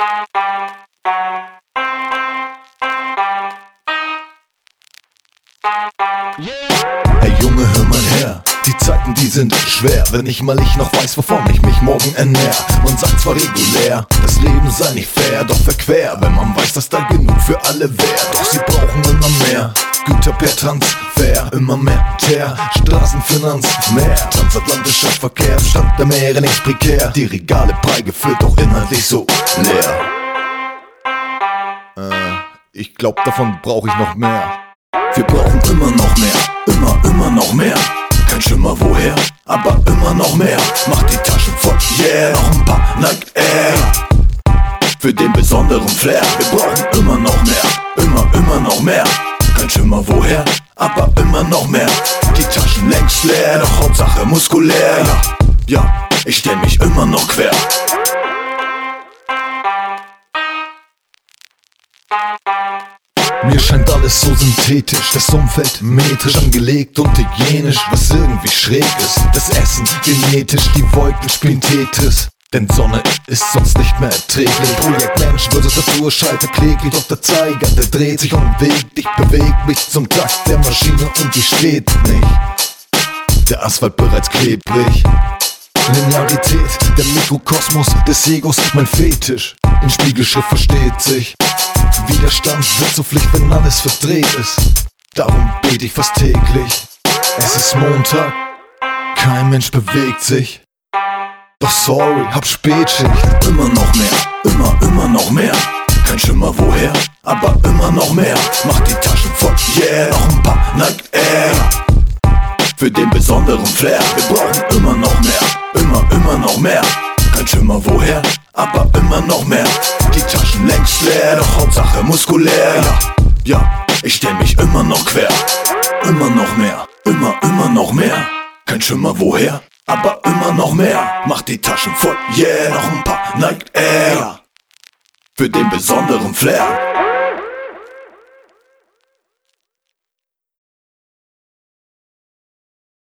Hey Junge, hör mal her. Die Zeiten, die sind schwer, wenn nicht mal ich noch weiß, wovon ich mich morgen ernähr. Man sagt zwar regulär, das Leben sei nicht fair, doch verquer, wenn man weiß, dass da genug für alle wär. Doch sie brauchen mehr. Güter per Transfer, immer mehr Teer, Straßenfinanz, mehr Transatlantischer Verkehr, Stand der Meere nichts prekär. Die Regale prall gefüllt, doch inhaltlich so leer. Äh, ich glaub, davon brauch ich noch mehr. Wir brauchen immer noch mehr, immer, immer noch mehr. Kein Schimmer woher, aber immer noch mehr. Mach die Taschen voll, yeah, noch ein paar Nike Air. Für den besonderen Flair, wir brauchen immer noch mehr, immer, immer noch mehr. Schimmer woher, aber immer noch mehr. Die Taschen längst leer, doch Hauptsache muskulär. Ja, ja, ich stell mich immer noch quer. Mir scheint alles so synthetisch, das Umfeld metrisch angelegt und hygienisch, was irgendwie schräg ist. Das Essen genetisch, die Wolken spielen Tetris. Denn Sonne ist sonst nicht mehr erträglich. Projekt Mensch versus Naturschalter kläglich, doch der Zeiger, der dreht sich und bewegt. Ich beweg mich zum Takt der Maschine und die steht nicht. Der Asphalt bereits klebrig. Linearität, der Mikrokosmos des Egos, mein Fetisch. In Spiegelschrift versteht sich. Widerstand wird zur Pflicht, wenn alles verdreht ist. Darum bete ich fast täglich. Es ist Montag, kein Mensch bewegt sich. Doch sorry, hab Spätschicht. Immer noch mehr, immer, immer noch mehr. Kein Schimmer woher, aber immer noch mehr. Mach die Taschen voll, yeah, noch ein paar Nike Air. Für den besonderen Flair, wir brauchen immer noch mehr, immer, immer noch mehr. Kein Schimmer woher, aber immer noch mehr. Die Taschen längst leer, doch Hauptsache muskulär. Ja, ja, ich stell mich immer noch quer. Immer noch mehr, immer, immer noch mehr. Kein Schimmer woher, aber immer noch mehr. Mach die Taschen voll, yeah, noch ein paar Nike Air. Für den besonderen Flair.